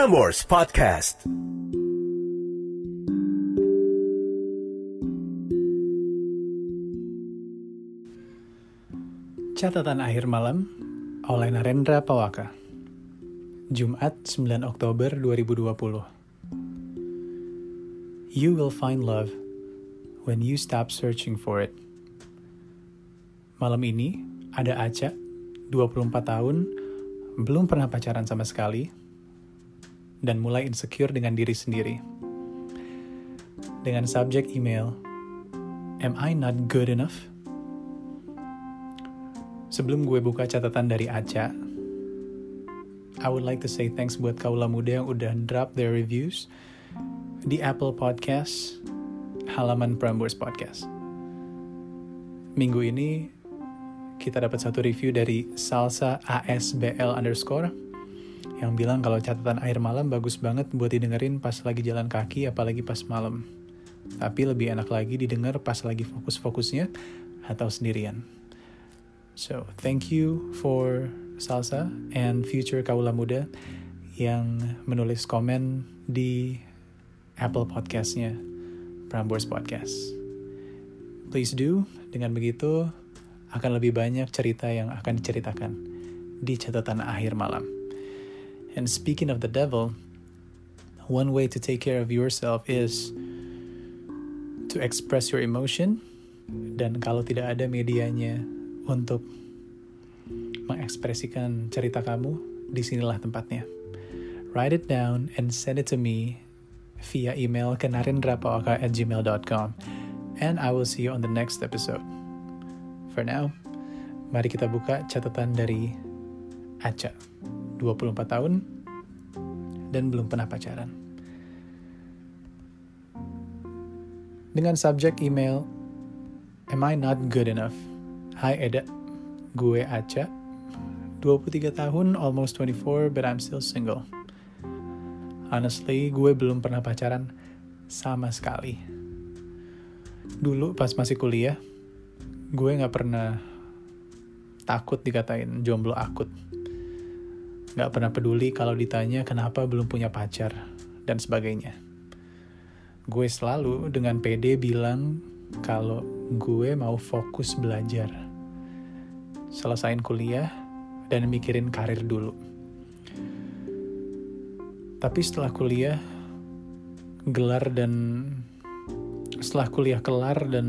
Prambors Podcast. Catatan akhir malam oleh Narendra Pawaka. Jumat 9 Oktober 2020. You will find love when you stop searching for it. Malam ini ada Aca, 24 tahun, belum pernah pacaran sama sekali, dan mulai insecure dengan diri sendiri. Dengan subjek email, Am I not good enough? Sebelum gue buka catatan dari Aca, I would like to say thanks buat kaula muda yang udah drop their reviews di Apple Podcast, halaman Prambors Podcast. Minggu ini kita dapat satu review dari Salsa ASBL underscore yang bilang kalau catatan air malam bagus banget buat didengerin pas lagi jalan kaki apalagi pas malam. Tapi lebih enak lagi didengar pas lagi fokus-fokusnya atau sendirian. So, thank you for Salsa and future Kaula Muda yang menulis komen di Apple Podcast-nya Prambors Podcast. Please do, dengan begitu akan lebih banyak cerita yang akan diceritakan di catatan akhir malam. And speaking of the devil, one way to take care of yourself is to express your emotion dan kalau tidak ada medianya untuk mengekspresikan cerita kamu, di sinilah tempatnya. Write it down and send it to me via email ke narendrapawaka at gmail.com and I will see you on the next episode. For now, mari kita buka catatan dari Aca, 24 tahun dan belum pernah pacaran. Dengan subjek email, Am I not good enough? Hai Eda, gue Aca, 23 tahun, almost 24, but I'm still single. Honestly, gue belum pernah pacaran sama sekali. Dulu pas masih kuliah, gue gak pernah takut dikatain jomblo akut. Gak pernah peduli kalau ditanya kenapa belum punya pacar, dan sebagainya. Gue selalu dengan pede bilang kalau gue mau fokus belajar. Selesain kuliah, dan mikirin karir dulu. Tapi setelah kuliah, gelar dan setelah kuliah kelar dan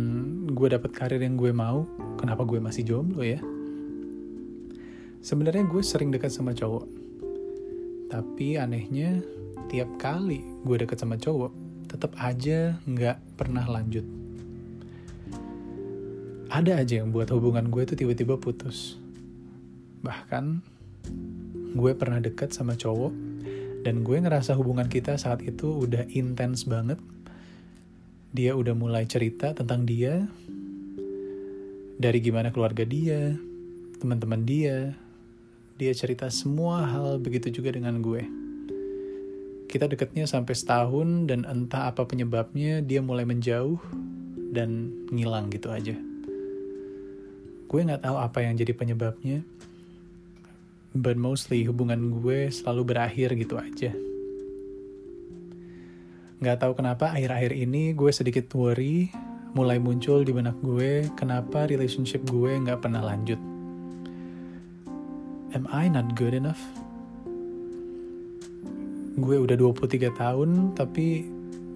gue dapet karir yang gue mau, kenapa gue masih jomblo ya? Sebenarnya gue sering dekat sama cowok, tapi anehnya tiap kali gue dekat sama cowok, tetap aja nggak pernah lanjut. Ada aja yang buat hubungan gue tuh tiba-tiba putus. Bahkan gue pernah deket sama cowok dan gue ngerasa hubungan kita saat itu udah intens banget. Dia udah mulai cerita tentang dia, dari gimana keluarga dia, teman-teman dia. Dia cerita semua hal begitu juga dengan gue. Kita deketnya sampai setahun dan entah apa penyebabnya dia mulai menjauh dan ngilang gitu aja. Gue nggak tahu apa yang jadi penyebabnya, but mostly hubungan gue selalu berakhir gitu aja. Gak tahu kenapa akhir-akhir ini gue sedikit worry, mulai muncul di benak gue kenapa relationship gue gak pernah lanjut. Am I not good enough? Gue udah 23 tahun, tapi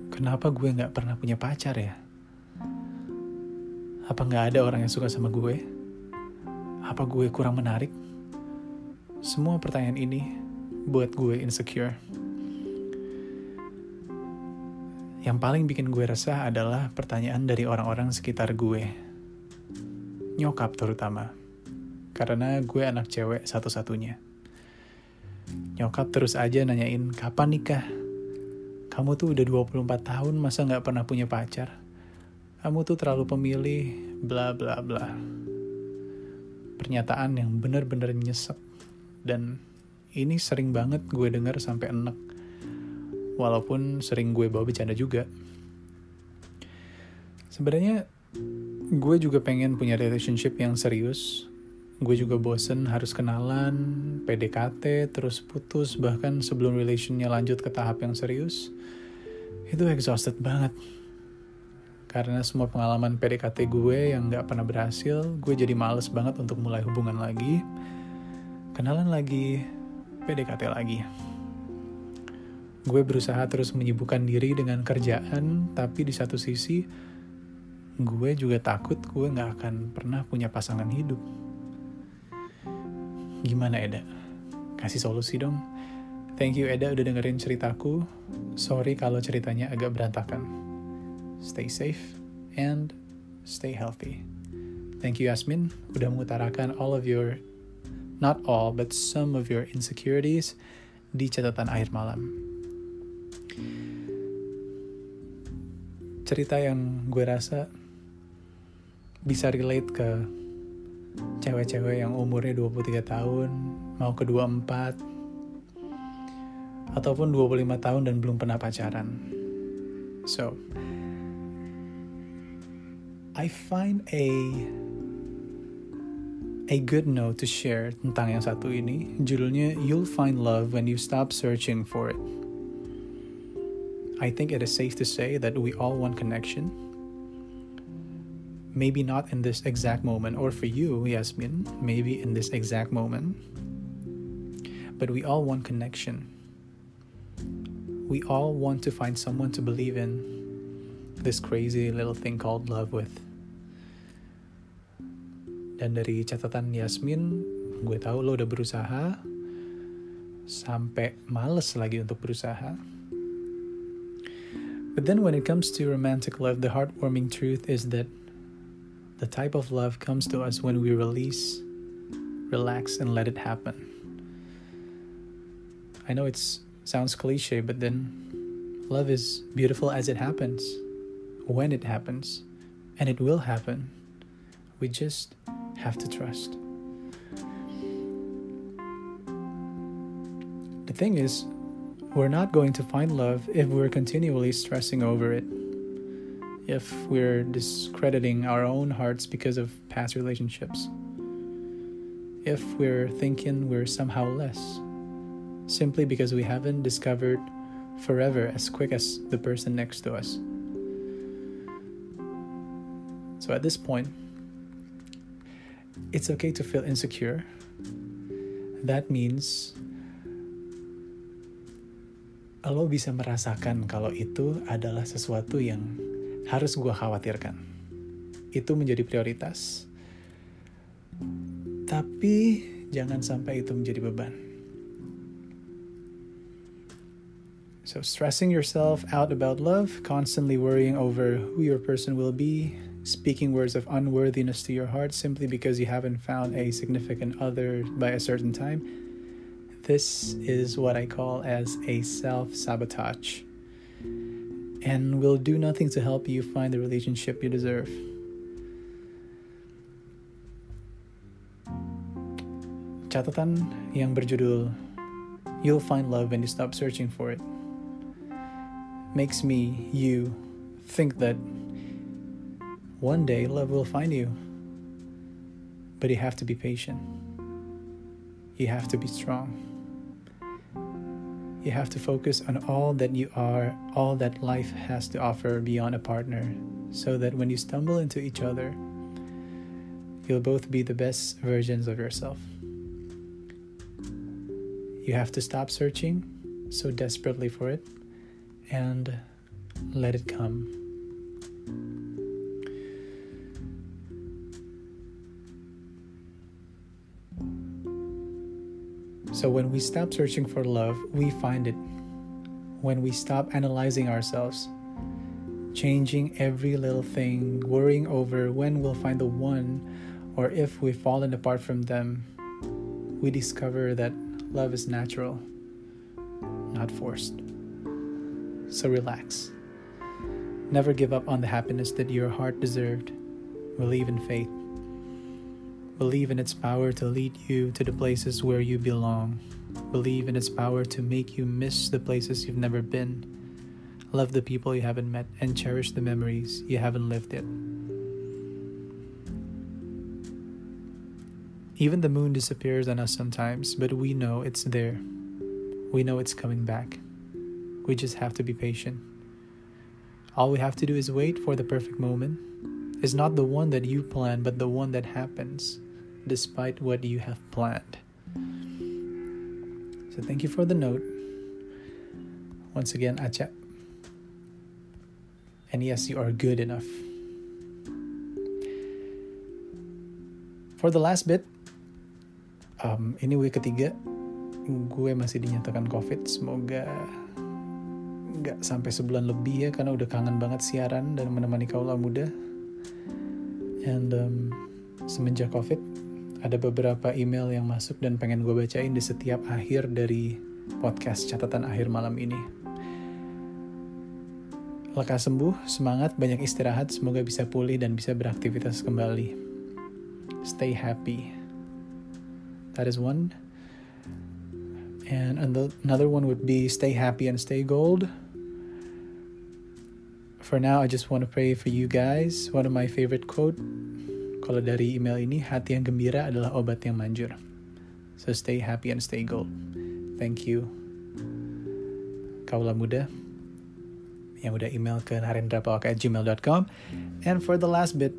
kenapa gue gak pernah punya pacar ya? Apa gak ada orang yang suka sama gue? Apa gue kurang menarik? Semua pertanyaan ini buat gue insecure. Yang paling bikin gue resah adalah pertanyaan dari orang-orang sekitar gue. Nyokap terutama. Karena gue anak cewek satu-satunya. Nyokap terus aja nanyain, kapan nikah? Kamu tuh udah 24 tahun, masa gak pernah punya pacar? Kamu tuh terlalu pemilih, bla bla bla. Pernyataan yang bener-bener nyesek dan ini sering banget gue denger sampai enek walaupun sering gue bawa bercanda juga sebenarnya gue juga pengen punya relationship yang serius gue juga bosen harus kenalan, PDKT, terus putus, bahkan sebelum relationnya lanjut ke tahap yang serius. Itu exhausted banget. Karena semua pengalaman PDKT gue yang gak pernah berhasil, gue jadi males banget untuk mulai hubungan lagi. Kenalan lagi, PDKT lagi. Gue berusaha terus menyibukkan diri dengan kerjaan, tapi di satu sisi, gue juga takut gue gak akan pernah punya pasangan hidup. Gimana Eda? Kasih solusi dong. Thank you Eda udah dengerin ceritaku. Sorry kalau ceritanya agak berantakan. stay safe, and stay healthy. Thank you, Yasmin, udah mengutarakan all of your, not all, but some of your insecurities di catatan akhir malam. Cerita yang gue rasa bisa relate ke cewek-cewek yang umurnya 23 tahun, mau ke 24, ataupun 25 tahun dan belum pernah pacaran. So, I find a a good note to share tentang yang satu ini. Judulnya You'll Find Love When You Stop Searching for It. I think it is safe to say that we all want connection. Maybe not in this exact moment, or for you, Yasmin, maybe in this exact moment. But we all want connection. We all want to find someone to believe in this crazy little thing called love with. Dan dari catatan Yasmin, gue tahu lo udah berusaha sampai males lagi untuk berusaha. But then when it comes to romantic love, the heartwarming truth is that the type of love comes to us when we release, relax, and let it happen. I know it sounds cliche, but then love is beautiful as it happens, when it happens, and it will happen. We just have to trust. The thing is, we're not going to find love if we're continually stressing over it. If we're discrediting our own hearts because of past relationships. If we're thinking we're somehow less. Simply because we haven't discovered forever as quick as the person next to us. So at this point, it's okay to feel insecure. That means lo bisa merasakan kalau itu adalah sesuatu yang harus gue khawatirkan. Itu menjadi prioritas. Tapi jangan sampai itu menjadi beban. So, stressing yourself out about love, constantly worrying over who your person will be, speaking words of unworthiness to your heart simply because you haven't found a significant other by a certain time, this is what I call as a self sabotage and will do nothing to help you find the relationship you deserve. Catatan yang berjudul You'll Find Love When You Stop Searching for It makes me, you, think that one day love will find you. But you have to be patient. You have to be strong. You have to focus on all that you are, all that life has to offer beyond a partner, so that when you stumble into each other, you'll both be the best versions of yourself. You have to stop searching so desperately for it and let it come. So when we stop searching for love, we find it. When we stop analyzing ourselves, changing every little thing, worrying over when we'll find the one, or if we've fallen apart from them, we discover that love is natural, not forced. So relax. Never give up on the happiness that your heart deserved. Believe in faith. Believe in its power to lead you to the places where you belong. Believe in its power to make you miss the places you've never been. Love the people you haven't met and cherish the memories you haven't lived yet. Even the moon disappears on us sometimes, but we know it's there. We know it's coming back. We just have to be patient. All we have to do is wait for the perfect moment. It's not the one that you plan, but the one that happens despite what you have planned. So, thank you for the note. Once again, Acha. And yes, you are good enough. For the last bit, um, ini week ketiga, gue masih dinyatakan COVID. Semoga nggak sampai sebulan lebih ya, karena udah kangen banget siaran dan menemani kaula muda. And um, semenjak COVID, ada beberapa email yang masuk dan pengen gue bacain di setiap akhir dari podcast catatan akhir malam ini. Lekas sembuh, semangat, banyak istirahat, semoga bisa pulih dan bisa beraktivitas kembali. Stay happy. That is one. And another one would be stay happy and stay gold. For now, I just want to pray for you guys. One of my favorite quote, kalau dari email ini, hati yang gembira adalah obat yang manjur. So stay happy and stay gold. Thank you. Kaulah muda yang udah email ke narendrapawaka@gmail.com. And for the last bit,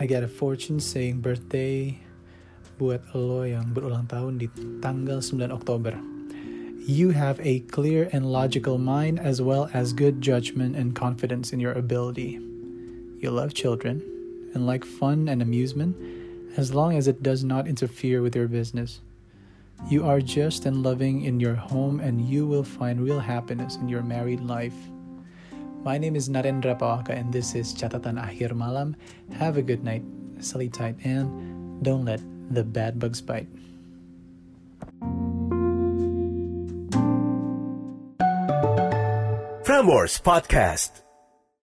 I got a fortune saying birthday buat lo yang berulang tahun di tanggal 9 Oktober. You have a clear and logical mind as well as good judgment and confidence in your ability. You love children and like fun and amusement as long as it does not interfere with your business. You are just and loving in your home and you will find real happiness in your married life. My name is Narendra Pawaka and this is Catatan Akhir Malam. Have a good night, sleep tight, and don't let the bad bugs bite. Frameworks Podcast.